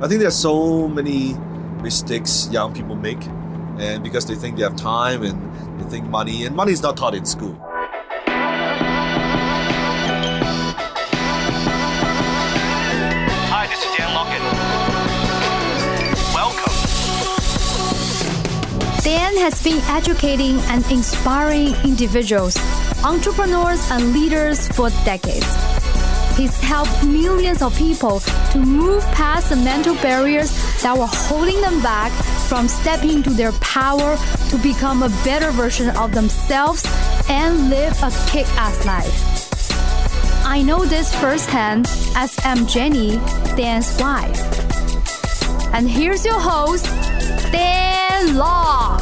I think there's so many mistakes young people make, and because they think they have time and they think money, and money is not taught in school. Hi, this is Dan Locken. Welcome. Dan has been educating and inspiring individuals, entrepreneurs, and leaders for decades. He's helped millions of people to move past the mental barriers that were holding them back from stepping into their power to become a better version of themselves and live a kick ass life. I know this firsthand as I'm Jenny, Dan's wife. And here's your host, Dan Lok.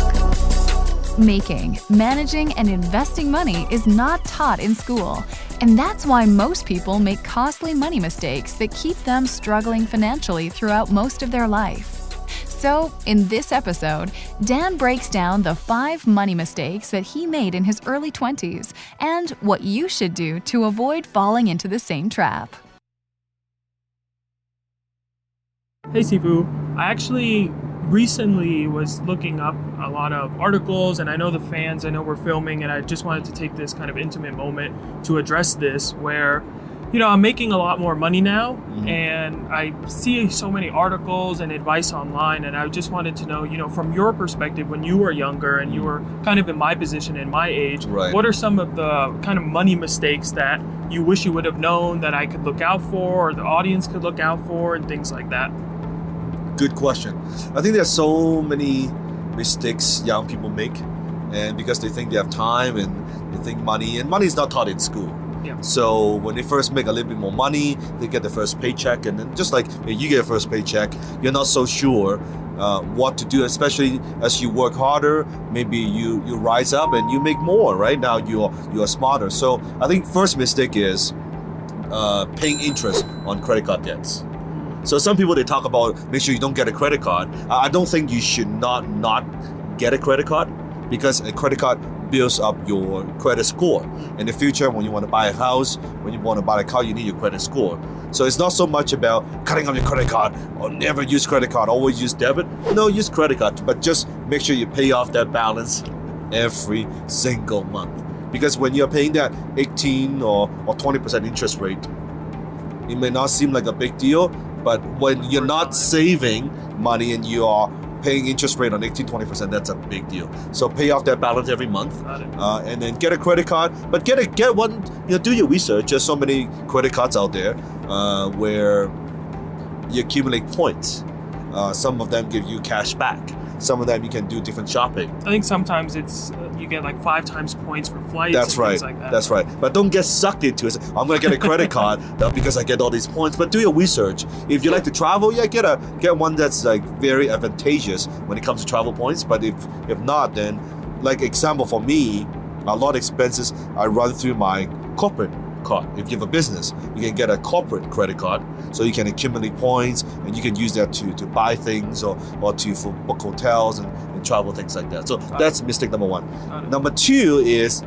Making, managing, and investing money is not taught in school, and that's why most people make costly money mistakes that keep them struggling financially throughout most of their life. So, in this episode, Dan breaks down the five money mistakes that he made in his early 20s and what you should do to avoid falling into the same trap. Hey Sifu, I actually recently was looking up a lot of articles and I know the fans, I know we're filming and I just wanted to take this kind of intimate moment to address this where you know, I'm making a lot more money now mm-hmm. and I see so many articles and advice online and I just wanted to know, you know, from your perspective when you were younger and you were kind of in my position in my age, Right. what are some of the kind of money mistakes that you wish you would have known that I could look out for or the audience could look out for and things like that? Good question. I think there's so many mistakes young people make, and because they think they have time and they think money, and money is not taught in school. Yeah. So when they first make a little bit more money, they get the first paycheck, and then just like you get a first paycheck, you're not so sure uh, what to do, especially as you work harder. Maybe you you rise up and you make more. Right now, you're you're smarter. So I think first mistake is uh, paying interest on credit card debts. So some people they talk about make sure you don't get a credit card. I don't think you should not not get a credit card because a credit card builds up your credit score. In the future, when you want to buy a house, when you want to buy a car, you need your credit score. So it's not so much about cutting off your credit card or never use credit card, always use debit. No, use credit card, but just make sure you pay off that balance every single month. Because when you're paying that 18 or, or 20% interest rate, it may not seem like a big deal, but when you're not saving money and you are paying interest rate on 18 20% that's a big deal. So pay off that balance every month uh, and then get a credit card. But get a get one you know do your research. There's so many credit cards out there uh, where you accumulate points. Uh, some of them give you cash back some of them you can do different shopping I think sometimes it's uh, you get like five times points for flights. That's and right. Things like that. That's right. But don't get sucked into it. I'm gonna get a credit card uh, because I get all these points. But do your research. If you like to travel, yeah, get a get one that's like very advantageous when it comes to travel points. But if if not, then like example for me, a lot of expenses I run through my corporate card. If you have a business, you can get a corporate credit card, so you can accumulate points and you can use that to to buy things or or to for book hotels and, and travel things like that. So that's mistake number one. Number two is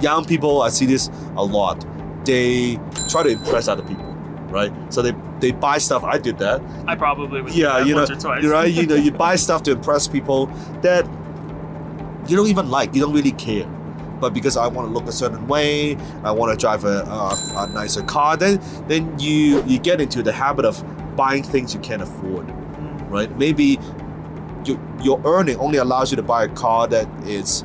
young people. I see this a lot. They try to impress other people, right? So they they buy stuff. I did that. I probably would do Yeah, you know, once or twice. right. You know, you buy stuff to impress people that you don't even like. You don't really care. But because I want to look a certain way, I want to drive a, a, a nicer car. Then then you you get into the habit of buying things you can't afford, Mm. right? Maybe your your earning only allows you to buy a car that is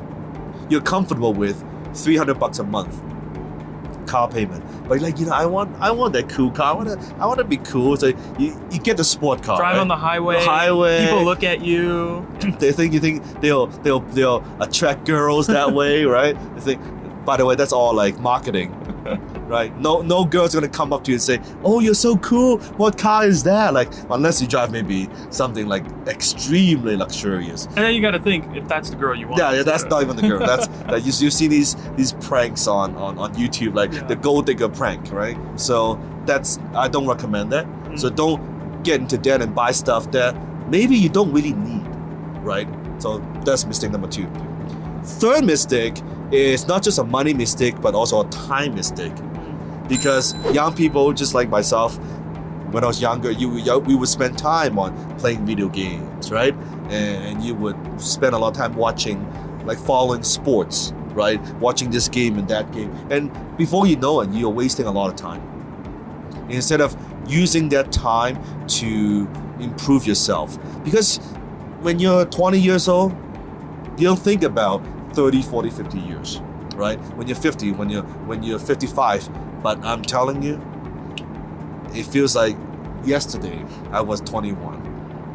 you're comfortable with, three hundred bucks a month car payment. But like you know, I want I want that cool car. I want to I want to be cool. So you, you get the sport car. Drive right? on the highway. The highway. People look at you. they think you think they'll they'll they'll attract girls that way, right? They think. By the way, that's all like marketing, right? No no girl's gonna come up to you and say, "Oh, you're so cool. What car is that?" Like unless you drive maybe something like extremely luxurious. And then you got to think if that's the girl you want. Yeah, yeah, that's not even the girl. That's that you, you see these these pranks on on, on YouTube, like Yeah. the gold digger prank, right? So that's I don't recommend that. Mm. So don't get into debt and buy stuff that maybe you don't really need, right? So that's mistake number two. Third mistake is not just a money mistake, but also a time mistake. Because young people, just like myself, when I was younger, you we would spend time on playing video games, right? And you would spend a lot of time watching, like following sports, right? Watching this game and that game, and before you know it, you're wasting a lot of time. Instead of using that time to improve yourself, because when you're 20 years old, you don't think about 30, 40, 50 years, right? When you're 50, when you're when you're 55, but I'm telling you, it feels like yesterday I was 21.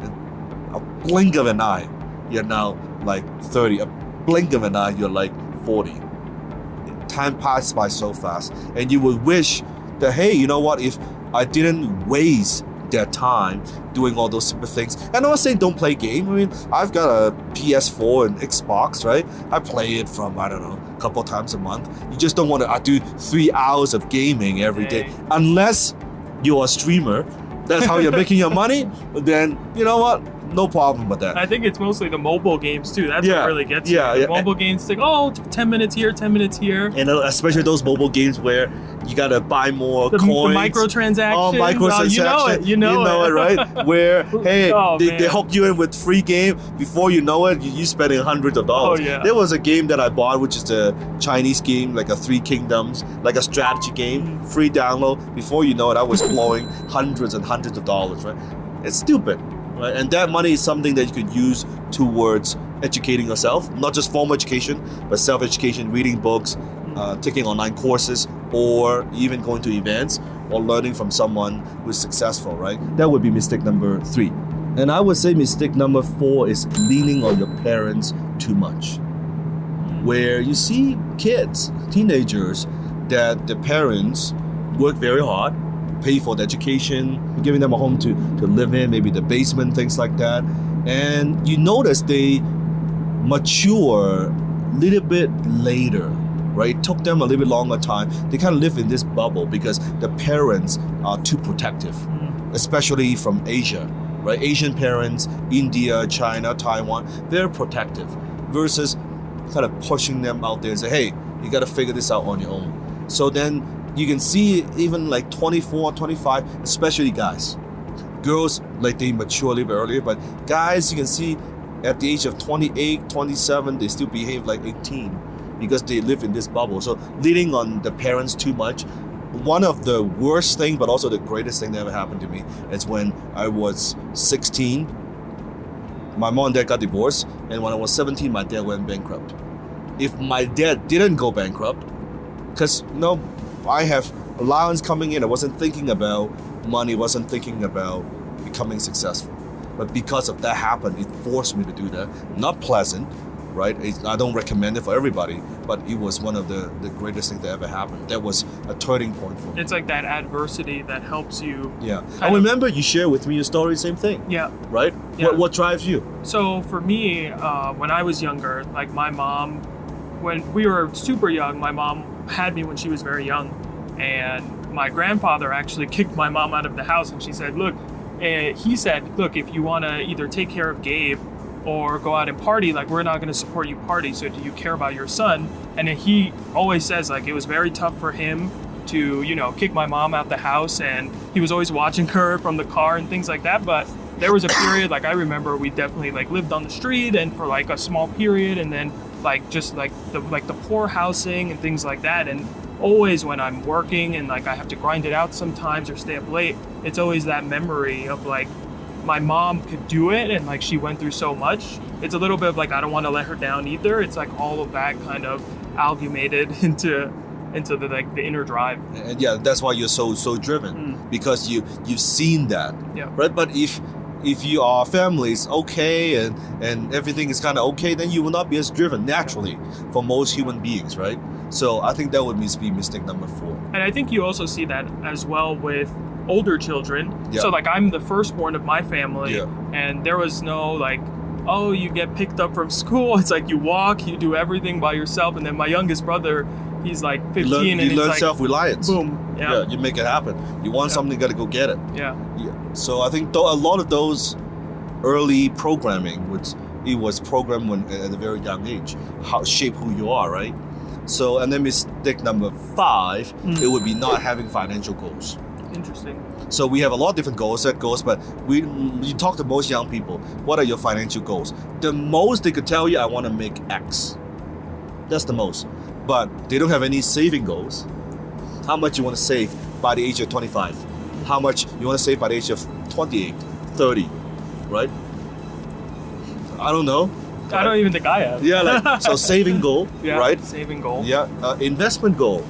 And a blink of an eye, you're now like 30. A blink of an eye, you're like 40. Time passed by so fast, and you would wish that hey, you know what? If I didn't waste time doing all those super things. And I'm not saying don't play game. I mean, I've got a PS4 and Xbox, right? I play it from I don't know a couple times a month. You just don't want to. I do three hours of gaming every day, unless you're a streamer. That's how you're making your money. Then you know what? No problem with that. I think it's mostly the mobile games too. That's Yeah, what really gets yeah, you. yeah. The mobile games, it's like, oh, 10 minutes here, 10 minutes here. and uh, especially those mobile games where you gotta buy more The, the coins. microtransactions. Oh, Oh, microtransaction. you know it. You know, it, right? Where hey, Oh, they, they hook you in with free game. Before you know it, you, you spending hundreds of dollars. Oh, yeah. There was a game that I bought, which is a Chinese game, like a Three Kingdoms, like a strategy game, free download. Before you know it, I was blowing hundreds and hundreds of dollars. Right? It's stupid. Right? And that money is something that you could use towards educating yourself, not just formal education, but self-education, reading books, uh, taking online courses, or even going to events or learning from someone who's successful, right? That would be mistake number three. And I would say mistake number four is leaning on your parents too much. Where you see kids, teenagers, that the parents work very hard, pay for the education, giving them a home to, to live in, maybe the basement, things like that. And you notice they mature a little bit later, right? It took them a little bit longer time. They kind of live in this bubble because the parents are too protective, mm. especially from Asia, right? Asian parents, India, China, Taiwan, they're protective versus kind of pushing them out there and say, hey, you got to figure this out on your own. So then you can see even like 24, 25, especially guys. Girls, like they mature a little bit earlier, but guys, you can see at the age of 28, 27, they still behave like 18 because they live in this bubble. So leaning on the parents too much. One of the worst thing, but also the greatest thing that ever happened to me is when I was 16. My mom and dad got divorced, and when I was 17, my dad went bankrupt. If my dad didn't go bankrupt, because you know, I have allowance coming in, I wasn't thinking about money, wasn't thinking about becoming successful. But because of that happened, it forced me to do that. Not pleasant, right? It, I don't recommend it for everybody, but it was one of the, the greatest things that ever happened. That was a turning point for me. It's like that adversity that helps you. Yeah. I of- remember you shared with me your story, same thing, Yeah. right? Yeah. What, what drives you? So for me, uh, when I was younger, like my mom, when we were super young, my mom had me when she was very young, and my grandfather actually kicked my mom out of the house, and she said, "Look," uh, he said, "Look, if you want to either take care of Gabe." Or go out and party, like we're not going to support you party. So do you care about your son? And he always says like it was very tough for him to you know kick my mom out the house, and he was always watching her from the car and things like that. But there was a period like I remember we definitely like lived on the street and for like a small period and then like just like the like the poor housing and things like that and always when I'm working and like I have to grind it out sometimes or stay up late it's always that memory of like my mom could do it and like she went through so much it's a little bit of like I don't want to let her down either it's like all of that kind of amalgamated into into the like the inner drive And yeah, that's why you're so so driven because you you've seen that, Mm. Yeah. right? But if if you are families okay and and everything is kind of okay, then you will not be as driven naturally for most human beings, right? So I think that would be mistake number four. And I think you also see that as well with older children. Yeah. So like I'm the firstborn of my family Yeah. and there was no like oh you get picked up from school. It's like you walk, you do everything by yourself and then my youngest brother, he's like 15 You learn, and you learn like self-reliance. boom. Yeah. you make it happen. You want Yeah. something, you got to go get it. Yeah. Yeah. So I think th- a lot of those early programming, which it was programmed when at a very young age, how shape who you are, right? So and then mistake number five, Mm. it would be not having financial goals. Interesting. So we have a lot of different goals, set goals, but we you talk to most young people, what are your financial goals? The most they could tell you, I want to make X. That's the most. But they don't have any saving goals. How much you want to save by the age of 25? How much you want to save by the age of 28, 30, right? I don't know. I don't even think I have. Yeah, like so saving goal, Yeah, right? Saving goal. Yeah, uh, investment goal.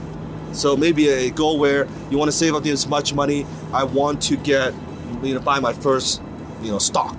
So maybe a goal where you want to save up this much money. I want to get, you know, buy my first, you know, stock,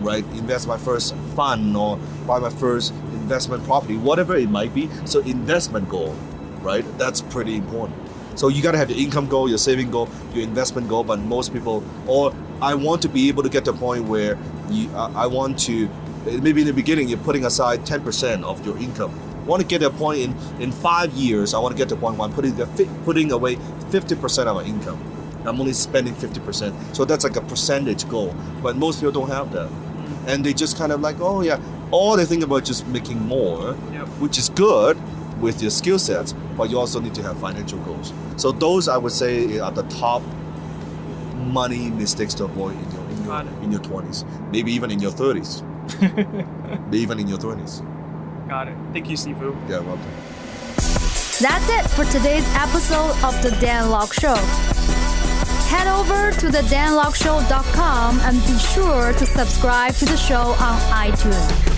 right? Invest my first fund or buy my first investment property, whatever it might be. So investment goal, right? That's pretty important. So you got to have your income goal, your saving goal, your investment goal. But most people, or I want to be able to get to a point where you, uh, I want to, maybe in the beginning you're putting aside 10% of your income I want to get to a point in in five years. I want to get to a point where I'm putting the putting away 50% of my income. I'm only spending 50%. So that's like a percentage goal. But most people don't have that, and they just kind of like, oh yeah, all they think about is just making more, Yep. which is good with your skill sets. But you also need to have financial goals. So those I would say are the top money mistakes to avoid in your in your, in your 20s, maybe even in your 30s, maybe even in your 20s. Got it. Thank you, Sifu. Yeah, welcome. That's it for today's episode of The Dan Lok Show. Head over to thedanlokshow.com and be sure to subscribe to the show on iTunes.